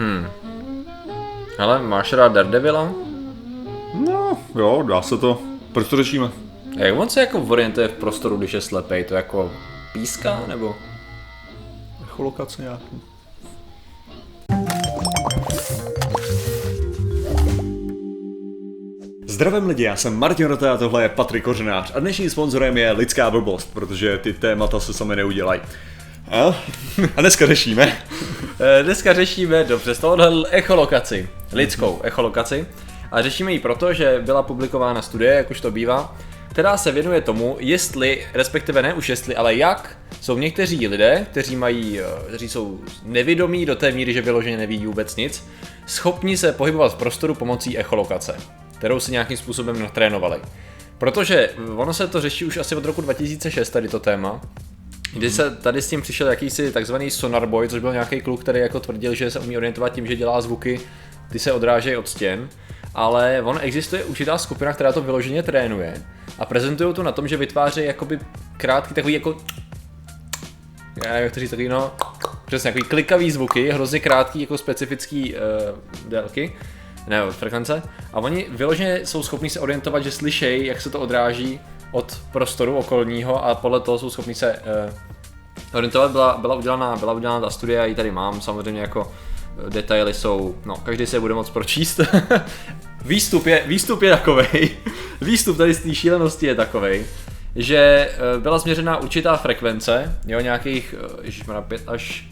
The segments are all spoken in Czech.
Hmm. Ale máš rád Daredevila? No, jo, dá se to. Proč to řešíme? Jak on se jako orientuje v prostoru, když je slepej? To jako píská, nebo? Echolokace nějaký. Zdravím lidi, já jsem Martin Rota a tohle je Patrik Kořenář a dnešním sponzorem je Lidská blbost, protože ty témata se sami neudělají. A, a dneska řešíme. Eh, Dneska řešíme, dobře, z tohohle echolokaci, lidskou echolokaci. A řešíme ji proto, že byla publikována studie, jak už to bývá, která se věnuje tomu, jestli, respektive ne už jestli, ale jak jsou někteří lidé, kteří mají, eh, kteří jsou nevědomí do té míry, že vyloženě nevidí vůbec nic, schopni se pohybovat v prostoru pomocí echolokace, kterou si nějakým způsobem natrénovali. Protože ono se to řeší už asi od roku 2006, tady to téma, kdy se tady s tím přišel jakýsi takzvaný sonar boy, což byl nějaký kluk, který jako tvrdil, že se umí orientovat tím, že dělá zvuky, ty se odrážejí od stěn, ale on existuje určitá skupina, která to vyloženě trénuje a prezentují to na tom, že vytváří jakoby krátký takový jako já nevím, jak to říct, takový no, přesně, takový klikavý zvuky, hrozně krátký, jako specifický uh, délky, ne, frekvence, a oni vyloženě jsou schopni se orientovat, že slyšejí, jak se to odráží od prostoru okolního a podle toho jsou schopni se uh, orientovat. Byla, byla, udělaná, byla udělaná ta studie, já ji tady mám, samozřejmě jako eh, detaily jsou, no, každý se bude moc pročíst. výstup je, výstup je takovej, výstup tady z té šílenosti je takovej, že eh, byla změřena určitá frekvence, jo, nějakých, ježišmarja, 5 až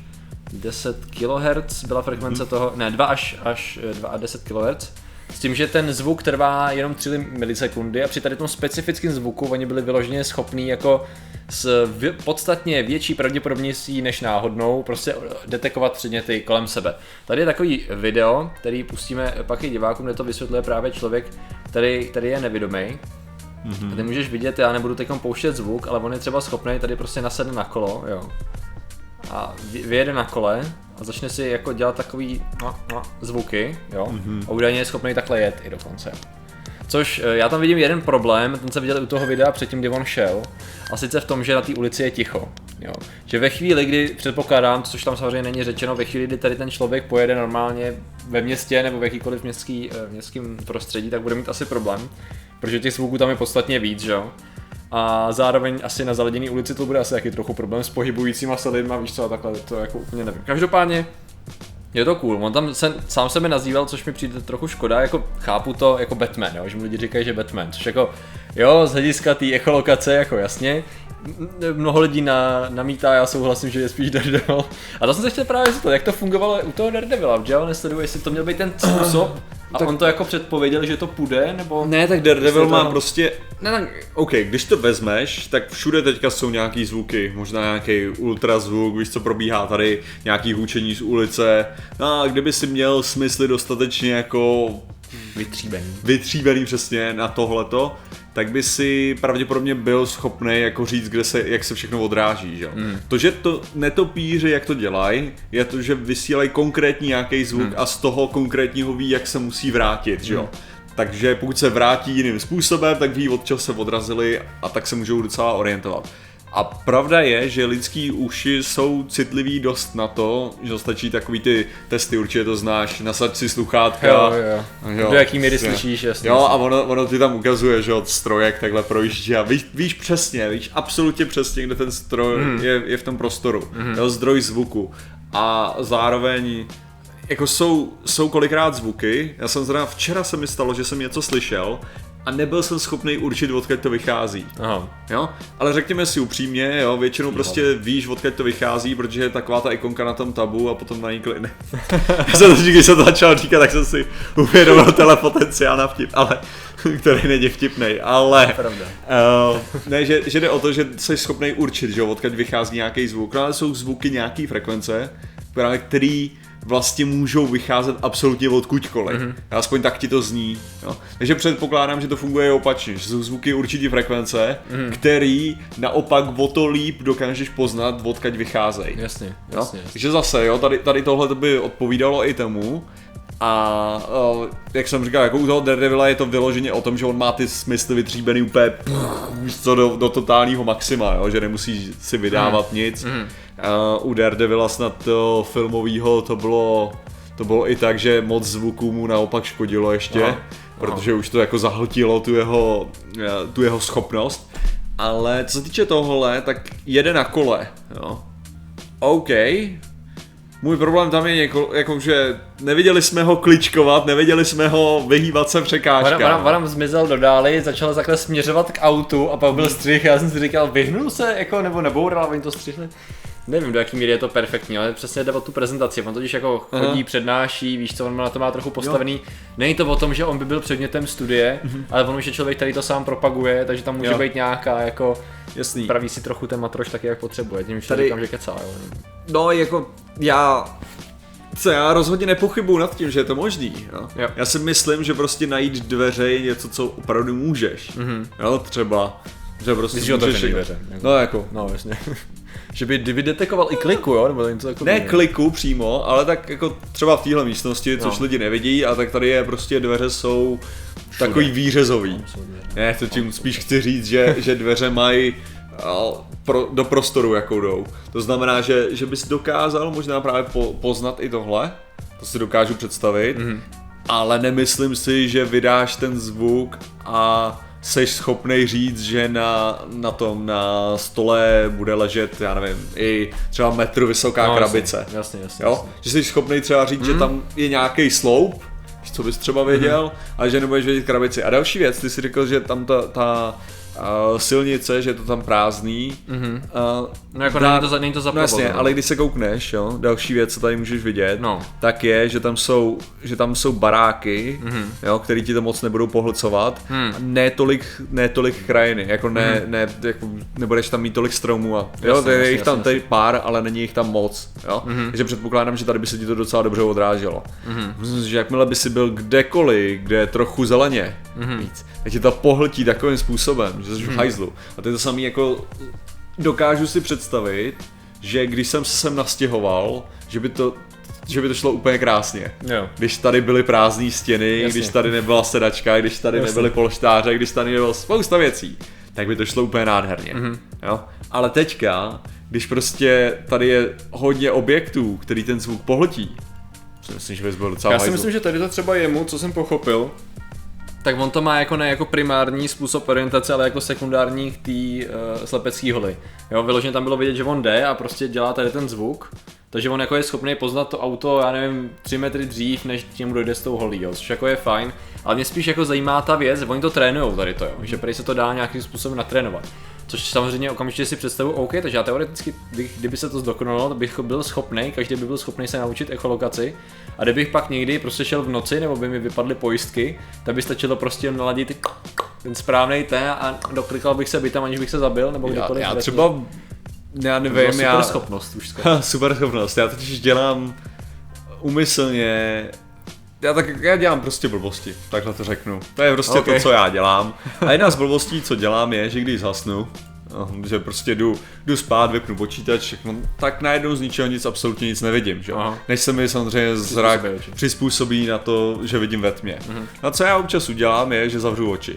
10 kHz byla frekvence toho, ne, 2 až, až eh, 2 a 10 kHz, s tím, že ten zvuk trvá jenom 3 milisekundy a při tady tom specifickém zvuku oni byli vyloženě schopní jako s podstatně větší pravděpodobností než náhodnou prostě detekovat předměty kolem sebe. Tady je takový video, který pustíme pak i divákům, kde to vysvětluje právě člověk, který, který je nevědomý. Mm-hmm. Ty můžeš vidět, já nebudu teď pouštět zvuk, ale on je třeba schopný tady prostě nasedne na kolo, jo. A vy- vyjede na kole a začne si jako dělat takový no, no, zvuky, jo. Mm-hmm. A údajně je schopný takhle jet i dokonce. Což eh, já tam vidím jeden problém, ten jsem viděl u toho videa předtím, kdy on šel, a sice v tom, že na té ulici je ticho. Jo. Že ve chvíli, kdy předpokládám, což tam samozřejmě není řečeno, ve chvíli, kdy tady ten člověk pojede normálně ve městě nebo v jakýkoliv městský, eh, městském prostředí, tak bude mít asi problém, protože těch zvuků tam je podstatně víc, že jo. A zároveň asi na zaleděné ulici to bude asi taky trochu problém s pohybujícíma se lidma, víš co, a takhle, to jako úplně nevím. Každopádně, je to cool, on tam se, sám sebe nazýval, což mi přijde trochu škoda, jako chápu to jako Batman, jo, že mu lidi říkají, že Batman, což jako, jo, z hlediska té echolokace, jako jasně, mnoho lidí na, namítá, já souhlasím, že je spíš Daredevil. A to jsem se chtěl právě zeptat, jak to fungovalo u toho Daredevila, že jo, nesleduji, jestli to měl být ten způsob, a on to jako předpověděl, že to půjde, nebo... Ne, tak Daredevil má prostě... Ne, ne, OK, když to vezmeš, tak všude teďka jsou nějaký zvuky, možná nějaký ultrazvuk, víš co probíhá tady, nějaký hůčení z ulice. No a kdyby si měl smysly dostatečně jako Vytříbený. vytříbený přesně na tohleto, tak by si pravděpodobně byl schopný jako říct, kde se, jak se všechno odráží, že? Hmm. To, že to netopíři, jak to dělají, je to, že vysílají konkrétní nějaký zvuk Hmm. a z toho konkrétního ví, jak se musí vrátit, že jo. Takže pokud se vrátí jiným způsobem, tak ví, od čeho se odrazili a tak se můžou docela orientovat. A pravda je, že lidský uši jsou citlivý dost na to, že stačí takový ty testy, určitě to znáš, nasaď si sluchátka. Jo, jo. Do jaký míry slyšíš, jasně. Jo, a ono, ono ti tam ukazuje, že od strojek takhle projíždí a víš, víš přesně, víš absolutně přesně, kde ten stroj mm. je, je v tom prostoru. Mm. Jo, zdroj zvuku. A zároveň jako jsou, jsou kolikrát zvuky, já jsem zrovna včera se mi stalo, že jsem něco slyšel a nebyl jsem schopný určit, odkud to vychází. Aha. Jo, ale řekněme si upřímně, jo, většinou prostě víš, odkud to vychází, protože je taková ta ikonka na tom tabu a potom na ní kli... ne. Já jsem to, když jsem to začal říkat, tak jsem si uvědomil telepotenciál na vtip, ale, který není vtipnej, ale... Pravda. Uh, ne, že, že jde o to, že jsi schopný určit, že jo, odkud vychází nějaký zvuk, no ale jsou zvuky nějaký frekvence, právě který vlastně můžou vycházet absolutně odkudkoliv. Mm-hmm. Aspoň tak ti to zní. Jo. Takže předpokládám, že to funguje opačně, že jsou zvuky určitý frekvence, mm-hmm. který naopak o to líp dokážeš poznat, odkud vycházejí. Jasně, Jo? jasně. Takže zase, jo, tady, tady tohle by odpovídalo i tomu. A uh, jak jsem říkal, jako u toho Daredevila je to vyloženě o tom, že on má ty smysly vytříbený úplně pff, co, do, do totálního maxima, jo? že nemusí si vydávat nic. Uh, u Daredevila snad to filmového to bylo to bylo i tak, že moc zvuků mu naopak škodilo ještě, Aha. protože už to jako zahltilo tu jeho, eh, tu jeho schopnost. Ale co se týče tohohle, tak jede na kole, jo. OK, můj problém tam je něko, jako, že neviděli jsme ho kličkovat, neviděli jsme ho vyhýbat se překážkám. Varam, Varam zmizel do dály, začal takhle směřovat k autu a pak byl střih, já jsem si říkal, vyhnul se, jako, nebo neboural, a oni to střihli. Nevím, do jaký míry je to perfektní, ale přesně jde o tu prezentaci. On totiž jako chodí, Aha. přednáší, víš co, on na to má trochu postavený. Není to o tom, že on by byl předmětem studie, ale on už je člověk, který to sám propaguje, takže tam může Jo. být nějaká jako Jasný. praví si trochu ten matroš taky, jak potřebuje. Tím už Tady- říkám, že kecá, jo. No, jako já... Co já rozhodně nepochybuju nad tím, že je to možný. Jo? Jo. Já si myslím, že prostě najít dveře je něco, co opravdu můžeš. Mm-hmm. Jo, třeba. Že prostě Myslíš, že jako- dveře, jako- No jako. No, jasně. Že by, kdyby detekoval i kliku, jo, nebo něco takového. Ne kliku přímo, ale tak jako třeba v téhle místnosti, což No. lidi nevidí, a tak tady je prostě dveře jsou takový výřezový. Ne, to tím spíš chci říct, že, že dveře mají pro, do prostoru, jakou jdou. To znamená, že, že bys dokázal možná právě po, poznat i tohle, to si dokážu představit, Mhm. mm-hmm. ale nemyslím si, že vydáš ten zvuk a seš schopný říct, že na, na tom, na stole bude ležet, já nevím, i třeba metr vysoká No, krabice. Jasně, jasně, jasně. Jo? Že jsi schopný třeba říct, mm. že tam je nějaký sloup, co bys třeba věděl, mm. ale že nebudeš vědět krabici. A další věc, ty jsi řekl, že tam ta, ta uh, silnice, že je to tam prázdný. Mm-hmm. Uh, No jako není to za- není to za No jasně, ale když se koukneš, jo, další věc, co tady můžeš vidět, No. tak je, že tam jsou, že tam jsou baráky, Mhm. mm-hmm. jo, který ti to moc nebudou pohlcovat. A ne tolik, ne tolik krajiny, jako ne, Mhm. ne jako nebudeš tam mít tolik stromů a jo, Jasně, je jasně, jich tam jasně, tady pár, ale není jich tam moc, jo. Mhm. Takže předpokládám, že tady by se ti to docela dobře odráželo. Myslím si, že jakmile by si byl kdekoliv, kde je trochu zeleně víc, tak ti to pohltí takovým způsobem, že jsi v hajzlu. A to je to samé jako dokážu si představit, že když jsem se sem nastěhoval, že by to, že by to šlo úplně krásně. Jo. Když tady byly prázdné stěny, Jasně. když tady nebyla sedačka, když tady Jasně. nebyly polštáře, když tady nebylo spousta věcí, tak by to šlo úplně nádherně. Mhm. Mm-hmm. Jo? Ale teďka, když prostě tady je hodně objektů, který ten zvuk pohltí, si myslím, že bys byl docela Já si myslím, že tady to třeba jemu, co jsem pochopil, tak on to má jako ne jako primární způsob orientace, ale jako sekundární k té uh, slepecké holy. Jo, vyloženě tam bylo vidět, že on jde a prostě dělá tady ten zvuk, takže on jako je schopný poznat to auto, já nevím, 3 metry dřív, než k němu dojde s tou holí, jo, což jako je fajn. Ale mě spíš jako zajímá ta věc, oni to trénujou tady to, jo, že prý se to dá nějakým způsobem natrénovat. Což samozřejmě okamžitě si představu, OK, takže já teoreticky, kdyby, kdyby se to zdokonalo, bych byl schopný, každý by byl schopný se naučit echolokaci. A kdybych pak někdy prostě šel v noci, nebo by mi vypadly pojistky, tak by stačilo prostě naladit ten správný ten a doklikal bych se bytem, aniž bych se zabil, nebo já, kdokoliv. já vlastně. třeba, já nevím, super já... schopnost už super schopnost, já totiž dělám umyslně já tak já dělám prostě blbosti, takhle to řeknu. To je prostě Okay. to, co já dělám. A jedna z blbostí, co dělám, je, že když zhasnu, že prostě jdu, jdu spát, vypnu počítač, všechno, tak najednou z ničeho nic, absolutně nic nevidím, že? Aha. Než se mi samozřejmě zrak Přizpůsobí na to, že vidím ve tmě. Mhm. A co já občas udělám, je, že zavřu oči.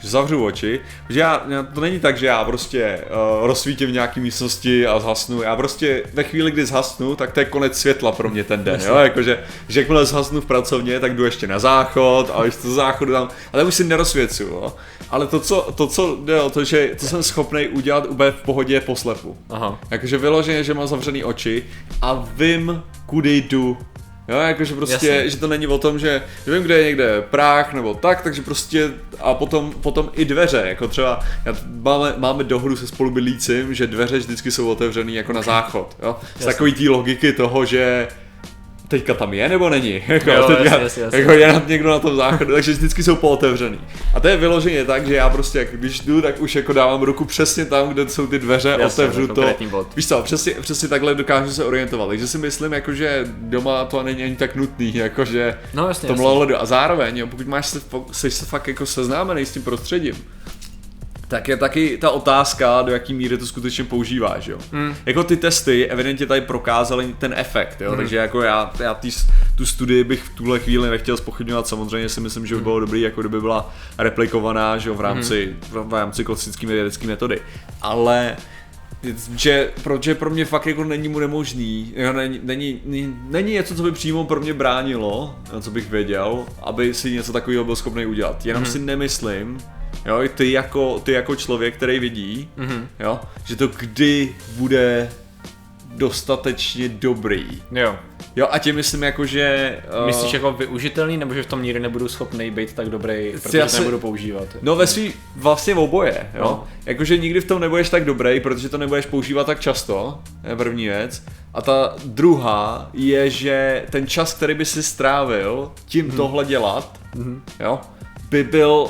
Že zavřu oči, že já, to není tak, že já prostě uh, rozsvítím v nějaký místnosti a zhasnu. Já prostě ve chvíli, kdy zhasnu, tak to je konec světla pro mě ten den, jo? Jakože, že jakmile zhasnu v pracovně, tak jdu ještě na záchod a ještě to záchodu tam, ale už si nerozsvěcuju, jo? Ale to, co, to, co jde o to, že to jsem schopný udělat úplně v pohodě poslepu. Aha. Jakože vyloženě, že mám zavřený oči a vím, kudy jdu. Jo, jakože prostě, Jasně. že to není o tom, že, že vím, kde je někde práh nebo tak, takže prostě a potom, potom i dveře, jako třeba já, máme, máme dohodu se spolubydlícím, že dveře vždycky jsou otevřený jako na záchod, jo. Z takový té logiky toho, že teďka tam je nebo není, jako, Jo, teďka, jasně, jasně, jasně. jako je nad někdo na tom záchodu, takže vždycky jsou pootevřený. A to je vyloženě tak, že já prostě, jak když jdu, tak už jako dávám ruku přesně tam, kde jsou ty dveře, Jasně, otevřu to bod. Víš co, přesně, přesně takhle dokážu se orientovat, takže si myslím, jako, že doma to není ani tak nutný, jakože No jasně, tomhle jasně. A zároveň, jo, pokud máš se, jsi se fakt jako seznámený s tím prostředím, tak je taky ta otázka, do jaký míry to skutečně používáš, jo. Mm. Jako ty testy evidentně tady prokázaly ten efekt, jo, mm. takže jako já, já tý, tu studii bych v tuhle chvíli nechtěl spochybňovat, samozřejmě si myslím, že by bylo dobrý, jako kdyby byla replikovaná, že jo, v rámci, v, v rámci klasické vědecké metody, ale že, protože pro mě fakt jako není mu nemožný, jo, není, není, není, něco, co by přímo pro mě bránilo, co bych věděl, aby si něco takového byl schopný udělat. Jenom Mhm. si nemyslím, jo, i ty jako, ty jako člověk, který vidí, Mhm. jo, že to kdy bude dostatečně dobrý. Jo. Jo, a tím myslím jako, že... uh, Myslíš jako využitelný, nebo že v tom nikdy nebudu schopný být tak dobrý, protože já to si- nebudu používat? No ve svý vlastně v oboje, jo. No. Jakože nikdy v tom nebudeš tak dobrý, protože to nebudeš používat tak často, je první věc. A ta druhá je, že ten čas, který by si strávil tím Mhm. tohle dělat, jo, by byl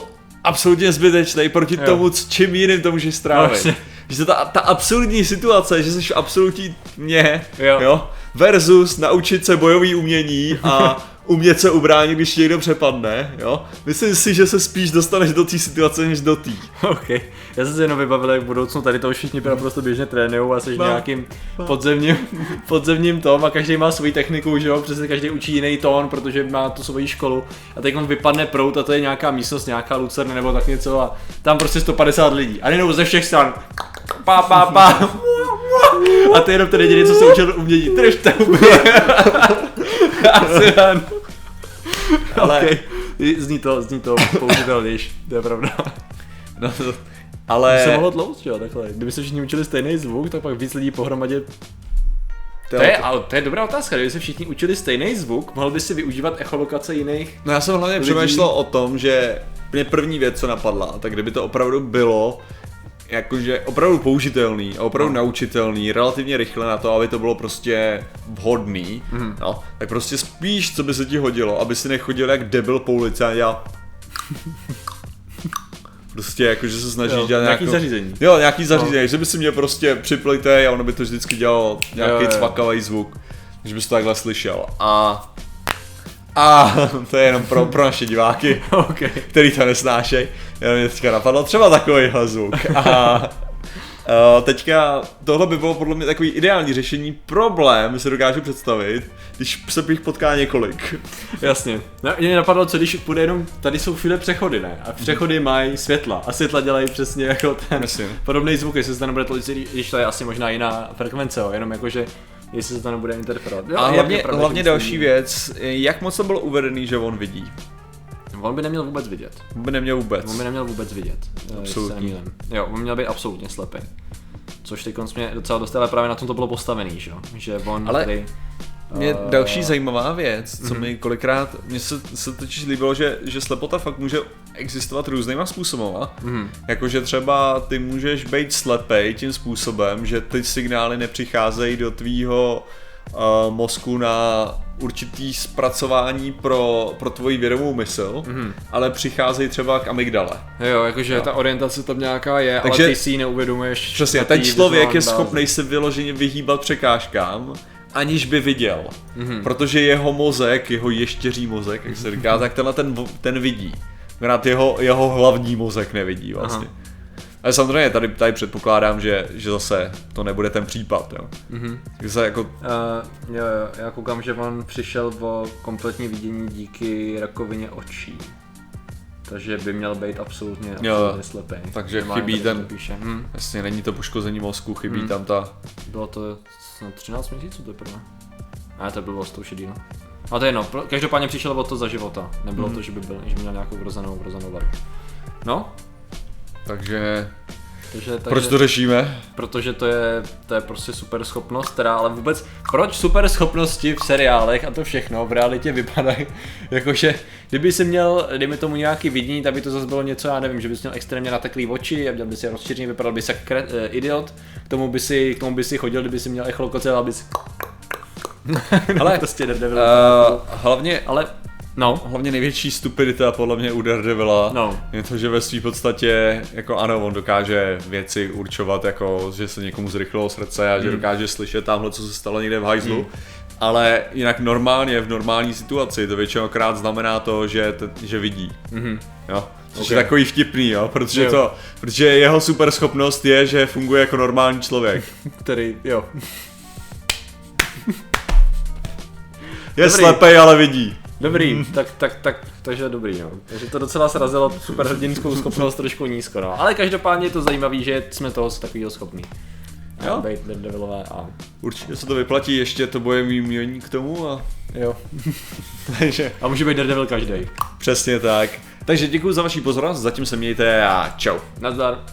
absolutně zbytečný proti Jo. tomu, c- čím jiným to můžeš strávit. Vlastně. Že ta, ta absolutní situace, že jsi absolutní mě, Jo. jo, versus naučit se bojový umění a umět se ubránit, když někdo přepadne, jo. Myslím si, že se spíš dostaneš do té situace, než do té. OK. Já jsem si jenom vybavil, jak v budoucnu tady to už všichni naprosto běžně trénují a jsi No. nějakým podzemním, podzemním tom a každý má svoji techniku, že jo, přesně každý učí jiný tón, protože má tu svoji školu a teď on vypadne prout a to je nějaká místnost, nějaká lucerna nebo tak něco a tam prostě 150 lidí a jenom ze všech stran. Pá, pá, pá. A to je jenom ten jediný, co se učil umění. Držte huby. Asi jen. Ale- Okay. Zní to, zní to použitelnější, to je pravda. No, to- Ale... ale Se mohlo tlouct, jo, takhle. Kdyby se všichni učili stejný zvuk, tak pak víc lidí pohromadě... to To je, ale to je dobrá otázka, kdyby se všichni učili stejný zvuk, mohl by si využívat echolokace jiných. No já jsem hlavně lidí. přemýšlel o tom, že mě první věc, co napadla, tak kdyby to opravdu bylo jakože opravdu použitelný a opravdu No. naučitelný relativně rychle na to, aby to bylo prostě vhodný, Mhm. no, tak prostě spíš, co by se ti hodilo, aby si nechodil jak debil po ulici a dělal prostě jakože se snažíš Jo, dělat nějaký nějakou- zařízení. Jo, nějaký zařízení, že by si mě prostě připlejte a ono by to vždycky dělalo nějaký Jo, jo, jo. cvakavý zvuk, že bys to takhle slyšel. A a to je jenom pro, pro naše diváky, OK. který to nesnášej. Jenom mě teďka napadlo třeba takovýhle zvuk. A Uh, teďka tohle by bylo podle mě takový ideální řešení. Problém si dokážu představit, když se bych potká několik. Jasně. No, mě napadlo, co když půjde jenom, tady jsou všude přechody, ne? A přechody mají světla. A světla dělají přesně jako ten Jasně. podobný zvuk, jestli se to nebude tlouct, když to je asi možná jiná frekvence, jo, jenom jakože jestli se to nebude interferovat. Jo, A hlavně, pravda, hlavně další věc, jak moc to bylo uvedený, že on vidí. On by neměl vůbec vidět. On by neměl vůbec. On by neměl vůbec vidět. eh, Absolutně. Jo, on měl být absolutně slepý. Což teď mě docela dost, ale právě na tom to bylo postavený, že jo? Že on Ale tady... Mě další zajímavá věc, co mi kolikrát, mně se, se totiž líbilo, že, že slepota fakt může existovat různýma způsobama. Mhm. Jakože třeba ty můžeš být slepej tím způsobem, že ty signály nepřicházejí do tvýho uh, mozku na určitý zpracování pro, pro tvoji vědomou mysl, Mhm. ale přicházejí třeba k amygdale. Jo, jakože Jo. ta orientace tam nějaká je, Takže- ale ty si ji neuvědomuješ. Přesně, ten člověk je schopný se vyloženě vyhýbat překážkám, aniž by viděl. Mhm. Protože jeho mozek, jeho ještěří mozek, jak se říká, tak tenhle ten, ten vidí. Akorát jeho, jeho hlavní mozek nevidí vlastně. Aha. Ale samozřejmě tady, tady předpokládám, že, že zase to nebude ten případ, jo. Mhm. Takže se jako, Uh, jo, jo, já koukám, že on přišel o kompletní vidění díky rakovině očí. Takže by měl být absolutně, Jo, absolutně slepý. takže Normálně chybí ten- Píše. Hm. vlastně není to poškození mozku, chybí Hmm. tam ta, Bylo to snad 13 měsíců teprve. A to bylo to už je díl. A to je jedno, každopádně přišel o to za života. Nebylo Mhm. to, že by, byl, že by měl nějakou vrozenou, vrozenou vadu. No, takže, takže, takže proč to řešíme? protože to je, to je prostě super schopnost, která ale vůbec, proč super schopnosti v seriálech a to všechno v realitě vypadají, jakože kdyby si měl, dejme tomu nějaký vidění, tak by to zase bylo něco, já nevím, že bys měl extrémně nateklý oči a měl by si rozšířený, vypadal by se jak kre, eh, idiot, k tomu by si, k tomu by si chodil, kdyby si měl echolokoce, ale bys Ale, prostě Daredevil. Uh, hlavně, ale, no, hlavně největší stupidita podle mě u Daredevila no, je to, že ve své podstatě, jako ano, on dokáže věci určovat, jako že se někomu zrychlilo srdce a že Hmm. dokáže slyšet tamhle, co se stalo někde v hajzlu. Hmm. Ale jinak normálně, v normální situaci, to většinokrát znamená to, že, t- že vidí. mhm. Jo? Což Ok. je takový vtipný, jo? Protože, Jo. To, protože jeho super schopnost je, že funguje jako normální člověk. který, jo, Je Dobrý. slepej, ale vidí. Dobrý, tak, tak, tak, takže dobrý, no. Takže to docela srazilo superhrdinskou schopnost trošku nízko, no. Ale každopádně je to zajímavé, že jsme toho takového schopní. a Jo. být Daredevilové a Určitě se to vyplatí, ještě to bude mým joní k tomu a... jo. Takže A může být Daredevil každý. přesně tak. Takže děkuji za vaši pozornost, zatím se mějte a čau. Nazdar.